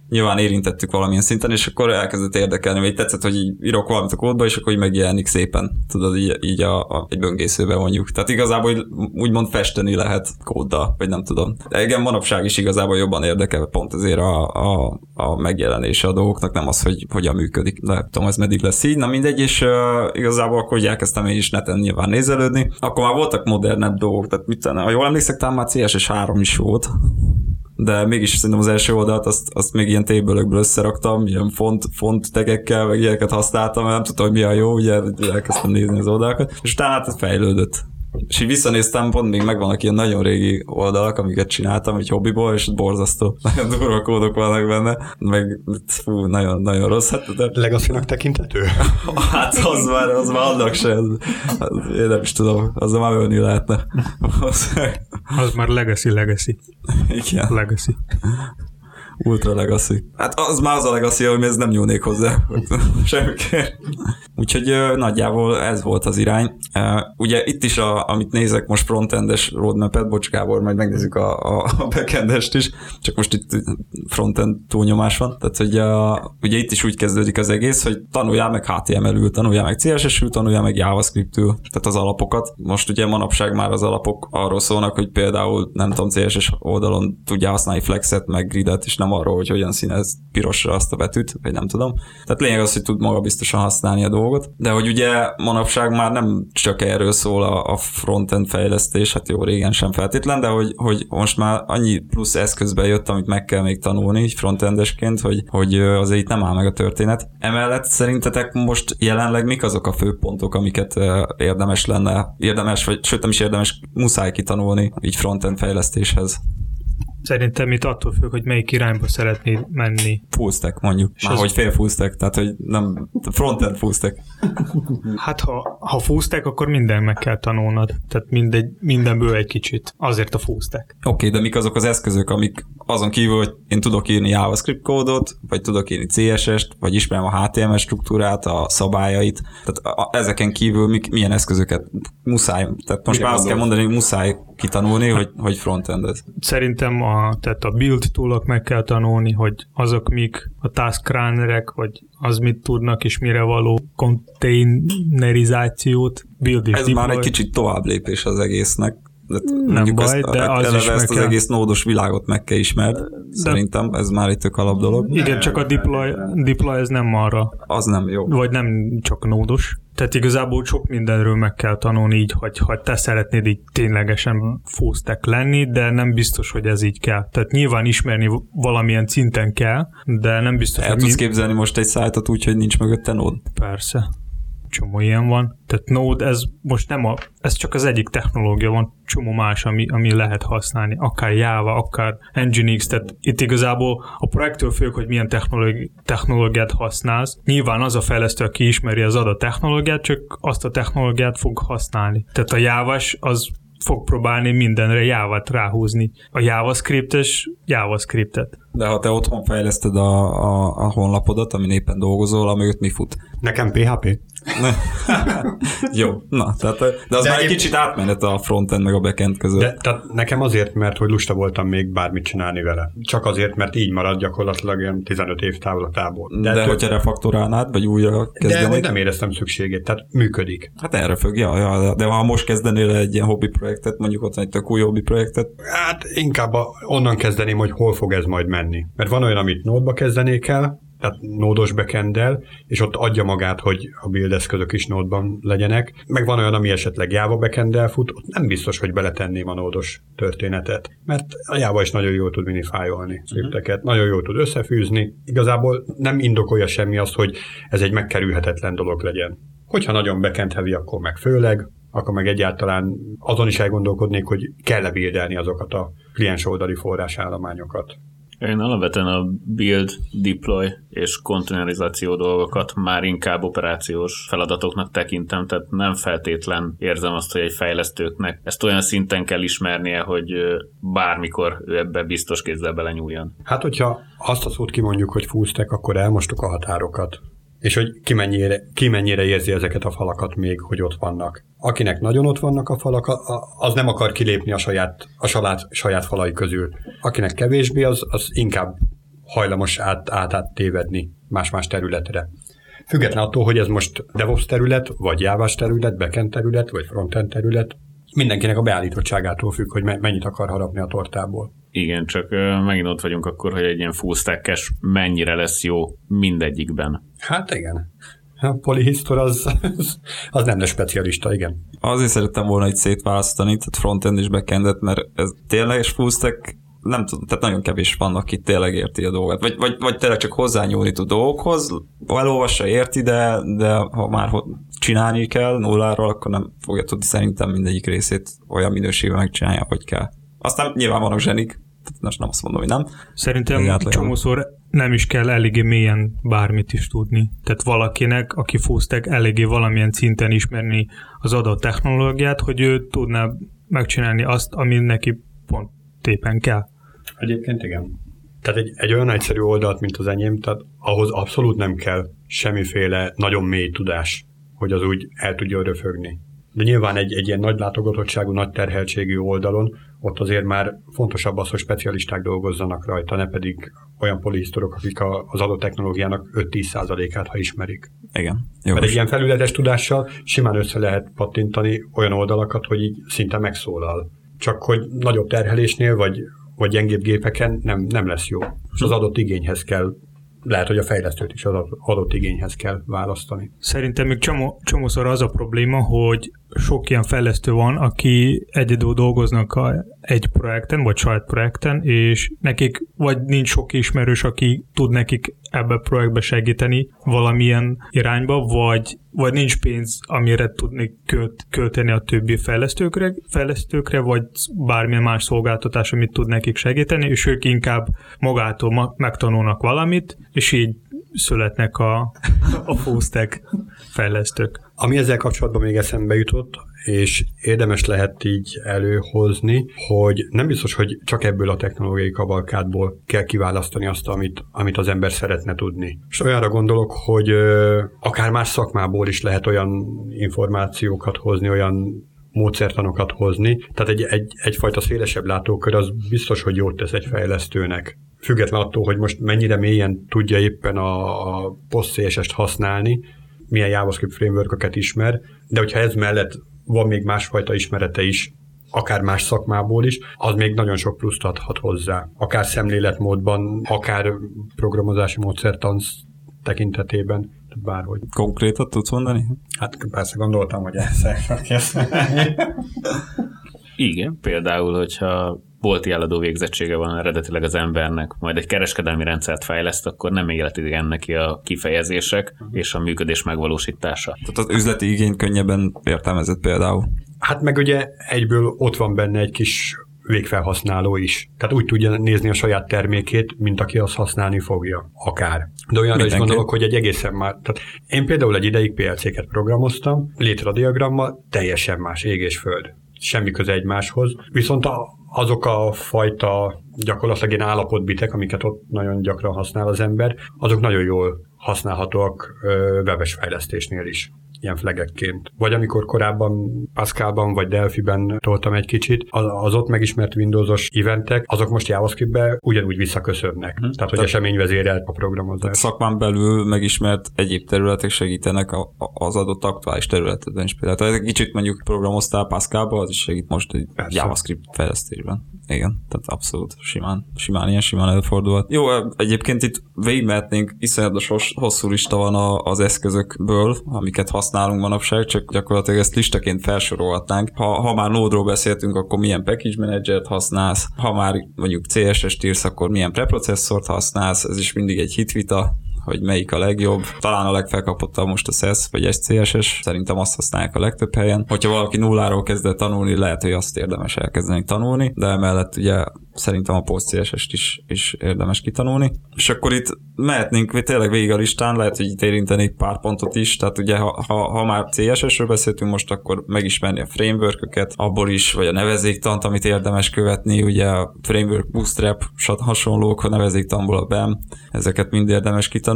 nyilván érintettük valamilyen szinten, és akkor elkezdett érdekelni, vagy tetszett, hogy így írok valamit a kódba, és akkor így megjelenik szépen, tudod, így, így a, a, egy böngészőbe mondjuk. Tehát igazából úgymond festeni lehet kóddal, vagy nem tudom. De igen, manapság is igazából jobban érdekel, pont ezért a, a, a megjelenése a dolgoknak, nem az, hogy hogyan működik. De tudom, ez meddig lesz így. Na mindegy, és uh, igazából akkor hogy elkezdtem én is neten nyilván nézelődni. Akkor már voltak modernebb dolgok, tehát mit? Ha jól emlékszek, talán már CSS 3 is volt, de mégis szerintem az első oldalt azt, azt még ilyen tébölökből összeraktam, ilyen font, font tegekkel, meg ilyeneket használtam, nem tudtam, hogy mi a jó, ugye elkezdtem nézni az oldalakat, és utána hát fejlődött. És így visszanéztem, pont még megvannak ilyen nagyon régi oldalak, amiket csináltam, egy hobbiból, és borzasztó, nagyon durva kódok vannak benne, meg fú, nagyon, nagyon rossz. Hát, de, Legacy-nak tekintető? hát az már, az már annak se, az, az, én nem is tudom, az már ölni lehetne. Az, már legacy, legacy, igen. legacy. Ultra Legacy. Hát az már az a Legacy, hogy ez nem nyúlnék hozzá. Semmiképp. Úgyhogy nagyjából ez volt az irány. Ugye itt is, a, amit nézek most frontendes roadmap-et, bocs Gábor, majd megnézzük a, a, a backendest is, csak most itt frontend túlnyomás van. Tehát, hogy uh, ugye itt is úgy kezdődik az egész, hogy tanuljál meg HTML-ül, tanuljál meg CSS-ül, tanuljál meg JavaScript-ül, tehát az alapokat. Most ugye manapság már az alapok arról szólnak, hogy például nem tudom, CSS oldalon tudja használni flexet, meg gridet, és nem arról, hogy hogyan színez pirosra azt a betűt, vagy nem tudom. Tehát lényeg az, hogy tud maga biztosan használni a dolgot. De hogy ugye manapság már nem csak erről szól a, a frontend fejlesztés, hát jó, régen sem feltétlen, de hogy, hogy most már annyi plusz eszközbe jött, amit meg kell még tanulni frontendesként, hogy, hogy azért itt nem áll meg a történet. Emellett szerintetek most jelenleg mik azok a fő pontok, amiket érdemes lenne, érdemes, vagy sőt nem is érdemes, muszáj kitanulni így frontend fejlesztéshez? Szerintem itt attól függ, hogy melyik irányba szeretnéd menni. Full stack mondjuk. És Már az- hogy fél full stack, tehát hogy nem frontend full stack. Hát ha, ha fullstack, akkor minden meg kell tanulnod. Tehát mindegy, mindenből egy kicsit. Azért a fullstack. Oké, okay, de mik azok az eszközök, amik azon kívül, hogy én tudok írni JavaScript kódot, vagy tudok írni CSS-t, vagy ismerem a HTML struktúrát, a szabályait, tehát a, a, ezeken kívül mik, milyen eszközöket muszáj, tehát most Mire már azt kell mondani, hogy muszáj kitanulni, hogy, hogy frontendet. Szerintem a, tehát a build toolok meg kell tanulni, hogy azok mik a task runnerek, vagy az mit tudnak és mire való containerizációt, build és Ez deploy. már egy kicsit tovább lépés az egésznek. De Nem baj, ezt, de az is ezt az kell. egész nódos világot meg kell ismerd. Szerintem ez már egy tök alap dolog. Igen, csak a deploy, deploy ez nem arra, Az nem jó. vagy nem csak nódos. Tehát igazából sok mindenről meg kell tanulni így, hogy ha te szeretnéd így ténylegesen stack lenni, de nem biztos, hogy ez így kell. Tehát nyilván ismerni valamilyen szinten kell, de nem biztos, El hogy tudsz mind- képzelni most egy szájtot úgy, hogy nincs mögötte nód? Persze. Csomó ilyen van. Tehát Node, ez most nem a, ez csak az egyik technológia, van csomó más, ami, ami lehet használni. Akár Java, akár Nginx, tehát itt igazából a projektől függ, hogy milyen technológi, technológiát használsz. Nyilván az a fejlesztő, aki ismeri az adott technológiát, csak azt a technológiát fog használni. Tehát a Java-s az fog próbálni mindenre Java-t ráhúzni. A JavaScript-es JavaScript-et. De ha te otthon fejleszted a, a, a honlapodat, amin éppen dolgozol, amögött mi fut? Nekem PHP? Jó, na, tehát, de az De már egy kicsit átmenet a frontend meg a backend között. De tehát nekem azért, mert hogy lusta voltam még bármit csinálni vele. Csak azért, mert így marad gyakorlatilag ilyen 15 év távlatából. de, de hogyha refaktorálnád, vagy újra de hogy kezdenéd, nem éreztem szükségét, tehát működik. hát erre fog, ja, ja, de ha most kezdenél egy ilyen hobbi projektet, mondjuk ott egy tök új hobbi projektet, Hát inkább a, onnan kezdeném, hogy hol fog ez majd menni. Mert van olyan, amit nódba kezdenék el, tehát nódos backend és ott adja magát, hogy a build eszközök is nódban legyenek. Meg van olyan, ami esetleg Java backend fut, ott nem biztos, hogy beletenném a nódos történetet. Mert a Java is nagyon jól tud minifájolni scripteket, nagyon jól tud összefűzni. Igazából nem indokolja semmi azt, hogy ez egy megkerülhetetlen dolog legyen. Hogyha nagyon backend heavy, akkor meg főleg, akkor meg egyáltalán azon is elgondolkodnék, hogy kell-e bildelni azokat a kliens oldali forrásállományokat. Én alapvetően a build, deploy és kontainerizáció dolgokat már inkább operációs feladatoknak tekintem, tehát nem feltétlen érzem azt, hogy egy fejlesztőknek ezt olyan szinten kell ismernie, hogy bármikor ő ebbe biztos kézzel belenyúljon. Hát, hogyha azt a szót kimondjuk, hogy full stack, akkor elmostuk a határokat. És hogy ki mennyire, ki mennyire érzi ezeket a falakat még, hogy ott vannak. Akinek nagyon ott vannak a falak, az nem akar kilépni a saját, a saját, saját falai közül. Akinek kevésbé, az, az inkább hajlamos át, át, át tévedni más-más területre. Független attól, hogy ez most DevOps terület, vagy Java terület, backend terület, vagy frontend terület, mindenkinek a beállítottságától függ, hogy me- mennyit akar harapni a tortából. Igen, csak megint ott vagyunk akkor, hogy egy ilyen full stack mennyire lesz jó mindegyikben. Hát igen. A polihisztor az, az nem lesz specialista, igen. azért szerettem volna itt szétválasztani, tehát frontend és backendet, mert ez tényleges full stack nem tudom, tehát nagyon kevés van, aki tényleg érti a dolgot. Vagy, vagy, vagy tényleg csak hozzányúlni tud dolgokhoz, elolvassa, érti, de, de ha már csinálni kell nulláról, akkor nem fogja tudni szerintem mindegyik részét olyan minőségben megcsinálja, hogy kell. Aztán nyilván vannak zsenik, most nem azt mondom, hogy nem. Szerintem csomószor nem is kell eléggé mélyen bármit is tudni. Tehát valakinek, aki fullstack, eléggé valamilyen szinten ismerni az adott technológiát, hogy ő tudná megcsinálni azt, ami neki pont éppen kell. Egyébként igen. Tehát egy, egy olyan egyszerű oldalt, mint az enyém, tehát ahhoz abszolút nem kell semmiféle nagyon mély tudás, hogy az úgy el tudja röfögni. De nyilván egy, egy ilyen nagy látogatottságú, nagy terheltségű oldalon ott azért már fontosabb az, hogy specialisták dolgozzanak rajta, ne pedig olyan polihisztorok, akik a, az adott technológiának 5-10%-át, ha ismerik. Igen. Jó, Mert egy ilyen felületes tudással simán össze lehet pattintani olyan oldalakat, hogy így szinte megszólal. Csak hogy nagyobb terhelésnél, vagy, vagy gyengébb gépeken nem, nem lesz jó. És az adott igényhez kell lehet, hogy a fejlesztőt is az adott igényhez kell választani. Szerintem még csomó, csomószor az a probléma, hogy sok ilyen fejlesztő van, aki egyedül dolgoznak a, egy projekten, vagy saját projekten, és nekik vagy nincs sok ismerős, aki tud nekik ebbe a projektbe segíteni valamilyen irányba, vagy, vagy nincs pénz, amire tudni költ, költeni a többi fejlesztőkre, fejlesztőkre, vagy bármilyen más szolgáltatás, amit tud nekik segíteni, és ők inkább magától ma- megtanulnak valamit, és így születnek a, a fullstack fejlesztők. Ami ezzel kapcsolatban még eszembe jutott, és érdemes lehet így előhozni, hogy nem biztos, hogy csak ebből a technológiai kavalkádból kell kiválasztani azt, amit, amit az ember szeretne tudni. És olyanra gondolok, hogy ö, akár más szakmából is lehet olyan információkat hozni, olyan módszertanokat hozni. Tehát egy, egy, egyfajta szélesebb látókör az biztos, hogy jót tesz egy fejlesztőnek. Független attól, hogy most mennyire mélyen tudja éppen a, a PostCSS-t használni, milyen JavaScript framework ismer, de hogyha ez mellett van még másfajta ismerete is, akár más szakmából is, az még nagyon sok pluszt adhat hozzá. Akár szemléletmódban, akár programozási módszertansz tekintetében, bárhogy. Konkrétat tudsz mondani? Hát persze gondoltam, hogy ezt Igen, például, hogyha bolti eladó végzettsége van eredetileg az embernek, majd egy kereskedelmi rendszert fejleszt, akkor nem életigen neki a kifejezések és a működés megvalósítása. Tehát az üzleti igény könnyebben értelmezett például. Hát meg ugye egyből ott van benne egy kis végfelhasználó is. Tehát úgy tudja nézni a saját termékét, mint aki azt használni fogja, akár. De olyanra is gondolok, hogy egy egészen már... Tehát én például egy ideig PLC-ket programoztam, létradiagrammal, teljesen más ég és föld. Semmi köze egymáshoz. Viszont a, azok a fajta gyakorlatilag ilyen állapotbitek, amiket ott nagyon gyakran használ az ember, azok nagyon jól használhatóak webes fejlesztésnél is ilyen flagekként. Vagy amikor korábban Pascalban vagy Delphi-ben toltam egy kicsit, az ott megismert Windowsos eventek, azok most JavaScript-be ugyanúgy visszaköszönnek. Hmm. Tehát, hogy Tehát eseményvezérelt a programozás. Szakmán belül megismert egyéb területek segítenek a, a, az adott aktuális területedben is. Például tehát egy kicsit mondjuk programoztál Pascalba, az is segít most egy. JavaScript fejlesztésben. Igen, tehát abszolút simán, simán ilyen simán előfordulhat. Jó, egyébként itt végigmehetnénk, iszonyatos hosszú lista van az eszközökből, amiket használunk manapság, csak gyakorlatilag ezt listaként felsorolhatnánk. Ha, ha már Node-ról beszéltünk, akkor milyen package manager használsz, ha már mondjuk CSS-t írsz, akkor milyen preprocesszort használsz, ez is mindig egy hitvita, hogy melyik a legjobb. Talán a legfelkapottabb most a SES vagy SCSS, szerintem azt használják a legtöbb helyen. Hogyha valaki nulláról kezdett tanulni, lehet, hogy azt érdemes elkezdeni tanulni, de emellett ugye szerintem a PostCSS-t is, is érdemes kitanulni. És akkor itt mehetnénk tényleg végig a listán, lehet, hogy itt érintenék pár pontot is, tehát ugye ha, ha, ha már CSS-ről beszéltünk most, akkor megismerni a framework abból is, vagy a nevezéktant, amit érdemes követni, ugye a framework bootstrap, hasonlók, a nevezéktanból a BEM, ezeket mind érdemes kitanulni.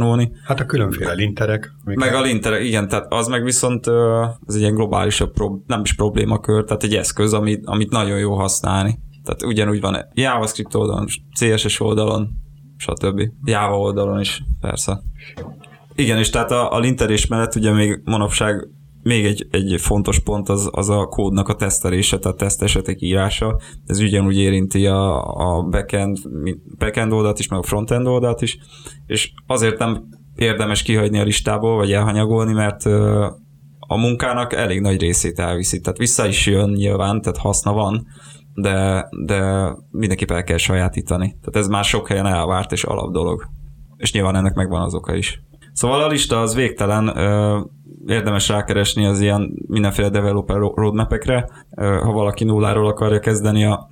Hát a különféle linterek. Meg a linterek, igen, tehát az meg viszont ez egy ilyen globálisabb, nem is problémakör, tehát egy eszköz, amit, amit nagyon jó használni. Tehát ugyanúgy van JavaScript oldalon, CSS oldalon, stb. Java oldalon is, persze. Igen, és tehát a, a linterés mellett ugye még manapság még egy, egy fontos pont az, az a kódnak a tesztelése, tehát tesztesetek írása. Ez ugyanúgy érinti a, a backend, backend oldalt is, meg a frontend oldalt is, és azért nem érdemes kihagyni a listából, vagy elhanyagolni, mert a munkának elég nagy részét elviszi. Tehát vissza is jön nyilván, tehát haszna van, de, de mindenképp el kell sajátítani. Tehát ez már sok helyen elvárt és alap dolog. És nyilván ennek megvan az oka is. Szóval a lista az végtelen, érdemes rákeresni az ilyen mindenféle developer roadmap-ekre, ha valaki nulláról akarja kezdeni a,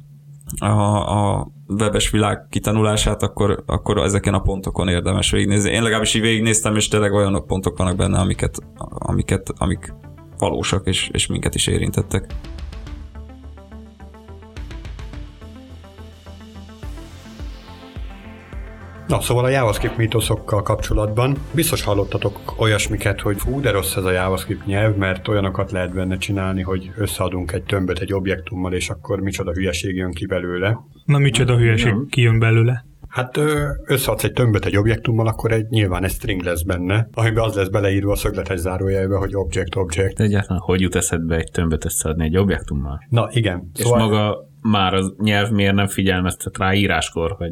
a, a webes világ kitanulását, akkor, akkor ezeken a pontokon érdemes végignézni. Én legalábbis így végignéztem, és tényleg olyan pontok vannak benne, amiket, amiket, amik valósak, és, és minket is érintettek. Na, szóval a JavaScript mítoszokkal kapcsolatban biztos hallottatok olyasmiket, hogy fú, de rossz ez a JavaScript nyelv, mert olyanokat lehet benne csinálni, hogy összeadunk egy tömböt egy objektummal, és akkor micsoda hülyeség jön ki belőle. Na, micsoda hülyeség Nem. kijön belőle. Hát összeadsz egy tömböt egy objektummal, akkor egy, nyilván egy string lesz benne, amiben az lesz beleírva a szögletes zárójelbe, hogy object, object. De egyáltalán hogy jut eszedbe egy tömböt összeadni egy objektummal? Na igen. És maga már az nyelv miért nem figyelmeztet rá íráskor, hogy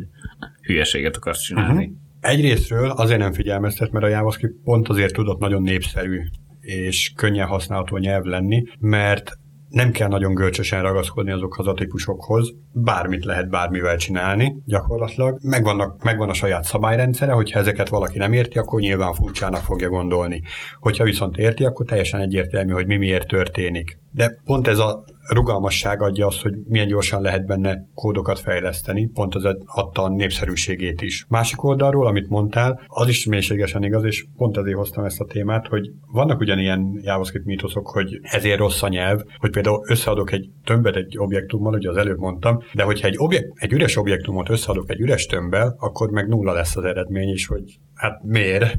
hülyeséget akarsz csinálni? Uh-huh. Egyrésztről azért nem figyelmeztet, mert a JavaScript pont azért tudott nagyon népszerű és könnyen használható nyelv lenni, mert nem kell nagyon görcsösen ragaszkodni azokhoz a típusokhoz, bármit lehet bármivel csinálni gyakorlatilag. Megvannak, megvan a saját szabályrendszere, hogyha ezeket valaki nem érti, akkor nyilván furcsának fogja gondolni. Hogyha viszont érti, akkor teljesen egyértelmű, hogy mi miért történik. De pont ez a rugalmasság adja azt, hogy milyen gyorsan lehet benne kódokat fejleszteni, pont az adta a népszerűségét is. Másik oldalról, amit mondtál, az is mélységesen igaz, és pont ezért hoztam ezt a témát, hogy vannak ugyanilyen JavaScript mítoszok, hogy ezért rossz a nyelv, hogy például összeadok egy tömbet egy objektummal, ugye az előbb mondtam, de hogyha egy, objekt, egy üres objektumot összeadok egy üres tömbbel, akkor meg nulla lesz az eredmény is, hogy hát miért?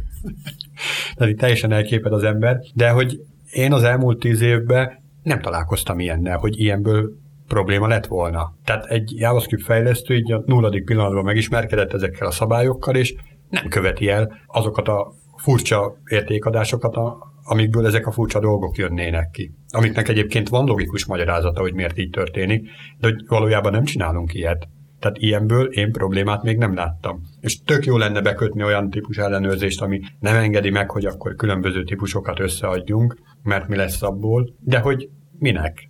Tehát itt teljesen elképed az ember, de hogy én az elmúlt tíz évben nem találkoztam ilyennel, hogy ilyenből probléma lett volna. Tehát egy JavaScript fejlesztő így a nulladik pillanatban megismerkedett ezekkel a szabályokkal, és nem követi el azokat a furcsa értékadásokat, a, amikből ezek a furcsa dolgok jönnének ki. Amiknek egyébként van logikus magyarázata, hogy miért így történik, de hogy valójában nem csinálunk ilyet. Tehát ilyenből én problémát még nem láttam. És tök jó lenne bekötni olyan típus ellenőrzést, ami nem engedi meg, hogy akkor különböző típusokat összeadjunk, mert mi lesz abból, de hogy minek?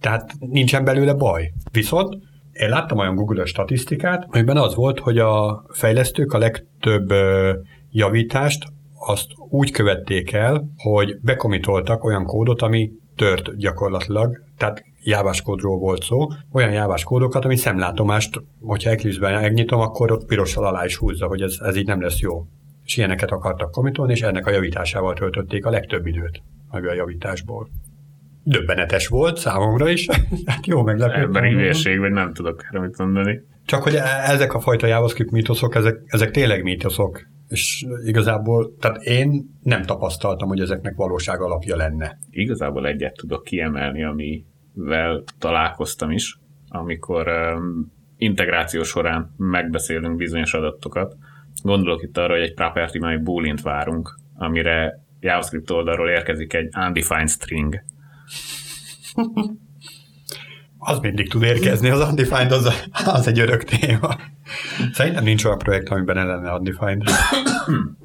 Tehát nincsen belőle baj. Viszont én láttam olyan Google statisztikát, amiben az volt, hogy a fejlesztők a legtöbb javítást azt úgy követték el, hogy bekomitoltak olyan kódot, ami tört gyakorlatilag, tehát jávás kódról volt szó, olyan jávás kódokat, ami szemlátomást, hogyha Eclipse-ben megnyitom, akkor ott pirossal alá is húzza, hogy ez, ez így nem lesz jó. És ilyeneket akartak komitolni, és ennek a javításával töltötték a legtöbb időt meg a javításból. Döbbenetes volt számomra is, hát jó meglepő. Emberi hülyeség, vagy nem tudok erre mit mondani. Csak hogy e- ezek a fajta JavaScript mítoszok, ezek, ezek tényleg mítoszok, és igazából, tehát én nem tapasztaltam, hogy ezeknek valóság alapja lenne. Igazából egyet tudok kiemelni, amivel találkoztam is, amikor um, integráció során megbeszélünk bizonyos adatokat. Gondolok itt arra, hogy egy property egy boolint várunk, amire JavaScript oldalról érkezik egy undefined string. Az mindig tud érkezni, az undefined az, az egy örök téma. Szerintem nincs olyan projekt, amiben el lenne undefined.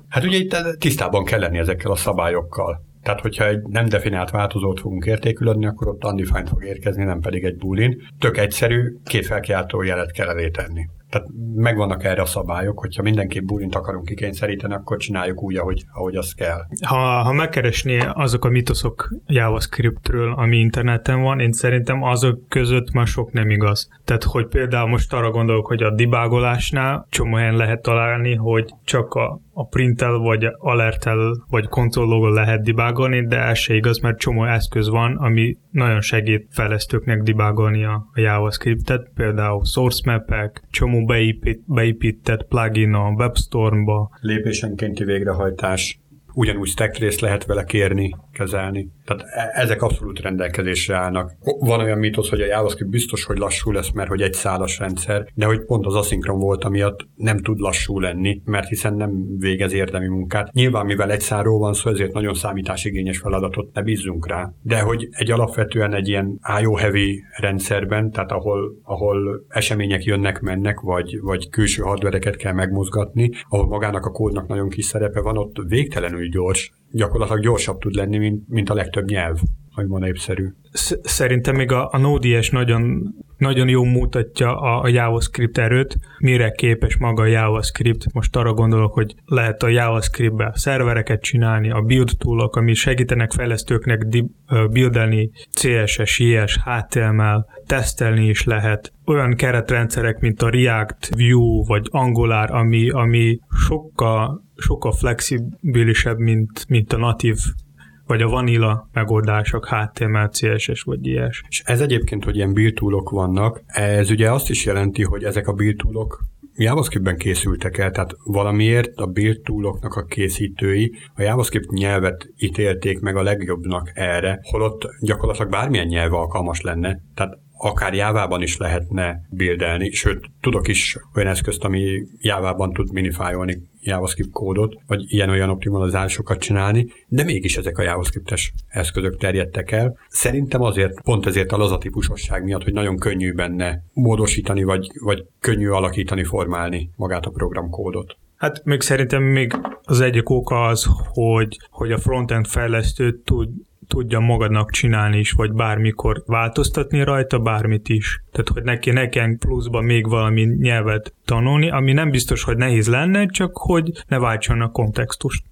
Hát ugye itt tisztában kell lenni ezekkel a szabályokkal. Tehát, hogyha egy nem definált változót fogunk értékülödni, akkor ott undefined fog érkezni, nem pedig egy boolean. Tök egyszerű, két felkiáltó jelet kell elé tenni. Tehát megvannak erre a szabályok, hogyha mindenképp bulint akarunk kikényszeríteni, akkor csináljuk úgy, ahogy, ahogy az kell. Ha, ha megkeresné azok a mitoszok JavaScriptről, ami interneten van, én szerintem azok között már sok nem igaz. Tehát, hogy például most arra gondolok, hogy a debugolásnál csomó helyen lehet találni, hogy csak a, a printel, vagy alertel, vagy konzollóval lehet debugolni, de ez se igaz, mert csomó eszköz van, ami nagyon segít fejlesztőknek debugolni a, a JavaScriptet, például source mapek, csomó beépít, beépített plugin a WebStorm-ba. Lépésenkénti végrehajtás, ugyanúgy stack részt lehet vele kérni, kezelni. Tehát e- ezek abszolút rendelkezésre állnak. Van olyan mítosz, hogy a JavaScript biztos, hogy lassú lesz, mert hogy egy szálas rendszer, de hogy pont az aszinkron volt, amiatt nem tud lassú lenni, mert hiszen nem végez érdemi munkát. Nyilván, mivel egy szárról van szó, ezért nagyon számításigényes feladatot ne bízzunk rá. De hogy egy alapvetően egy ilyen IO heavy rendszerben, tehát ahol, ahol események jönnek, mennek, vagy, vagy külső hardvereket kell megmozgatni, ahol magának a kódnak nagyon kis szerepe van, ott végtelenül gyors gyakorlatilag gyorsabb tud lenni, mint, mint a legtöbb nyelv, hogy ma népszerű. Szerintem még a, a Node.js nagyon, nagyon jó mutatja a, JavaScript erőt, mire képes maga a JavaScript. Most arra gondolok, hogy lehet a JavaScript-be szervereket csinálni, a build toolok, ami segítenek fejlesztőknek buildelni CSS, JS, HTML, tesztelni is lehet. Olyan keretrendszerek, mint a React, Vue vagy Angular, ami, ami sokkal, sokkal flexibilisebb, mint, mint a natív vagy a vanilla megoldások, HTML, CSS vagy ilyes. És ez egyébként, hogy ilyen build vannak, ez ugye azt is jelenti, hogy ezek a build JavaScript-ben készültek el, tehát valamiért a build a készítői a JavaScript nyelvet ítélték meg a legjobbnak erre, holott gyakorlatilag bármilyen nyelv alkalmas lenne. Tehát akár Jávában is lehetne bildelni, sőt, tudok is olyan eszközt, ami Jávában tud minifájolni JavaScript kódot, vagy ilyen-olyan optimalizálásokat csinálni, de mégis ezek a JavaScript-es eszközök terjedtek el. Szerintem azért, pont ezért a lazatípusosság miatt, hogy nagyon könnyű benne módosítani, vagy, vagy könnyű alakítani, formálni magát a programkódot. Hát még szerintem még az egyik oka az, hogy, hogy a frontend fejlesztő tud, tudja magadnak csinálni is, vagy bármikor változtatni rajta bármit is. Tehát, hogy neki nekem pluszban még valami nyelvet tanulni, ami nem biztos, hogy nehéz lenne, csak hogy ne váltson a kontextust.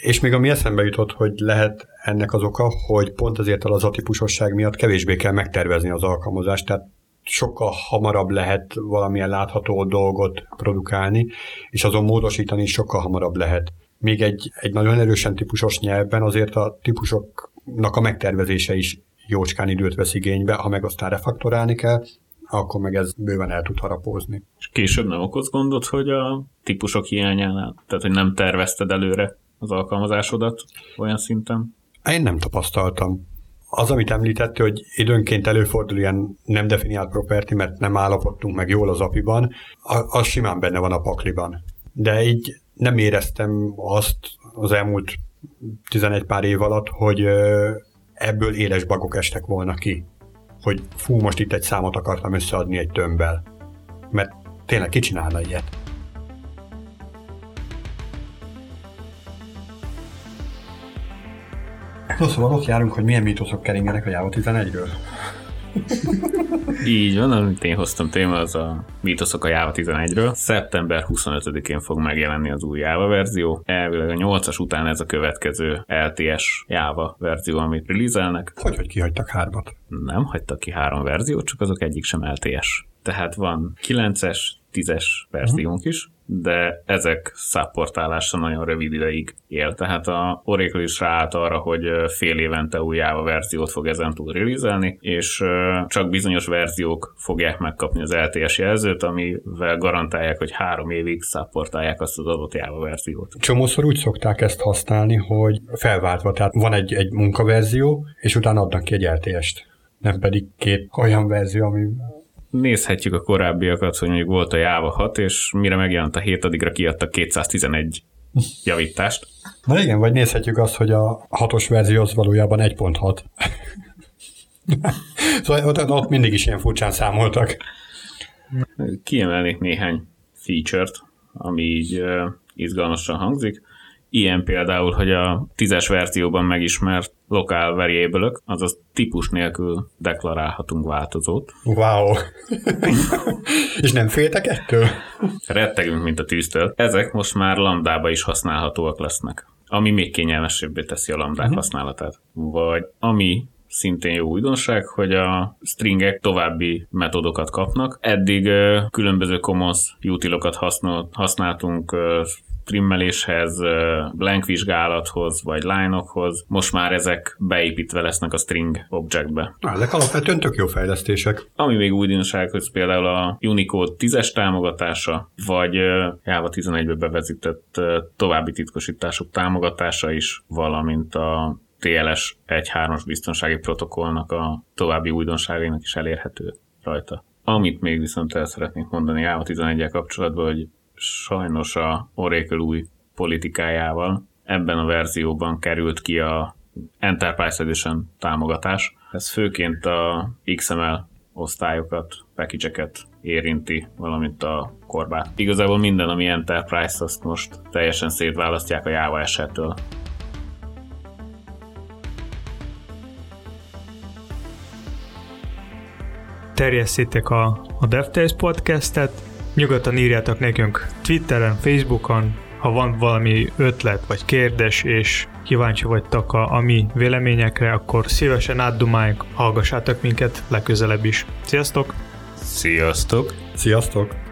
És még ami eszembe jutott, hogy lehet ennek az oka, hogy pont azért az atípusosság miatt kevésbé kell megtervezni az alkalmazást, tehát sokkal hamarabb lehet valamilyen látható dolgot produkálni, és azon módosítani sokkal hamarabb lehet. Még egy, egy nagyon erősen típusos nyelvben azért a típusok a megtervezése is jócskán időt vesz igénybe, ha meg aztán refaktorálni kell, akkor meg ez bőven el tud harapózni. És később nem okoz gondot, hogy a típusok hiányánál, tehát hogy nem tervezted előre az alkalmazásodat olyan szinten? Én nem tapasztaltam. Az, amit említette, hogy időnként előfordul ilyen nem definiált property, mert nem állapodtunk meg jól az apiban, az simán benne van a pakliban. De így nem éreztem azt az elmúlt 11 pár év alatt, hogy ebből éles bagok estek volna ki. Hogy fú, most itt egy számot akartam összeadni egy tömbbel. Mert tényleg ki csinálna ilyet? No, szóval ott járunk, hogy milyen mítoszok keringenek a Java 11-ről. Így van, amit én hoztam téma, az a mítoszok a Java 11-ről. Szeptember 25-én fog megjelenni az új Java verzió. Elvileg a 8-as után ez a következő LTS Java verzió, amit releaselnek. Hogy, hogy kihagytak hármat? Nem hagytak ki három verziót, csak azok egyik sem LTS. Tehát van 9-es, 10-es verziónk is, de ezek szapportálása nagyon rövid ideig él. Tehát a Oracle is ráállt arra, hogy fél évente új Java verziót fog ezentúl releaselni, és csak bizonyos verziók fogják megkapni az LTS jelzőt, amivel garantálják, hogy három évig szapportálják azt az adott Java verziót. Csomószor úgy szokták ezt használni, hogy felváltva, tehát van egy, egy munkaverzió, és utána adnak ki egy LTS-t nem pedig két olyan verzió, ami nézhetjük a korábbiakat, hogy mondjuk volt a Java 6, és mire megjelent a 7 addigra kiadtak 211 javítást. Na igen, vagy nézhetjük azt, hogy a hatos verzió az valójában 1.6. szóval ott, ott mindig is ilyen furcsán számoltak. Kiemelnék néhány feature-t, ami így izgalmasan hangzik. Ilyen például, hogy a tízes verzióban megismert lokál variable azaz típus nélkül deklarálhatunk változót. Wow! És nem féltek ettől? Rettegünk, mint a tűztől. Ezek most már lambdába is használhatóak lesznek ami még kényelmesebbé teszi a lambdák uh-huh. használatát. Vagy ami szintén jó újdonság, hogy a stringek további metodokat kapnak. Eddig különböző commons utilokat használtunk trimmeléshez, blank vizsgálathoz, vagy line-okhoz. Most már ezek beépítve lesznek a string objectbe. Ezek alapvetően tök jó fejlesztések. Ami még újdonság, hogy például a Unicode 10-es támogatása, vagy Java 11-be bevezetett további titkosítások támogatása is, valamint a TLS 1.3-as biztonsági protokollnak a további újdonságainak is elérhető rajta. Amit még viszont el szeretnék mondani Java 11 kapcsolatban, hogy sajnos a Oracle új politikájával ebben a verzióban került ki a Enterprise Edition támogatás. Ez főként a XML osztályokat, package érinti, valamint a korbát. Igazából minden, ami Enterprise, azt most teljesen szétválasztják a Java esettől. Terjesszétek a, a DevTales podcastet, nyugodtan írjátok nekünk Twitteren, Facebookon, ha van valami ötlet vagy kérdés, és kíváncsi vagytok a, a mi véleményekre, akkor szívesen átdumáljuk, hallgassátok minket legközelebb is. Sziasztok! Sziasztok! Sziasztok!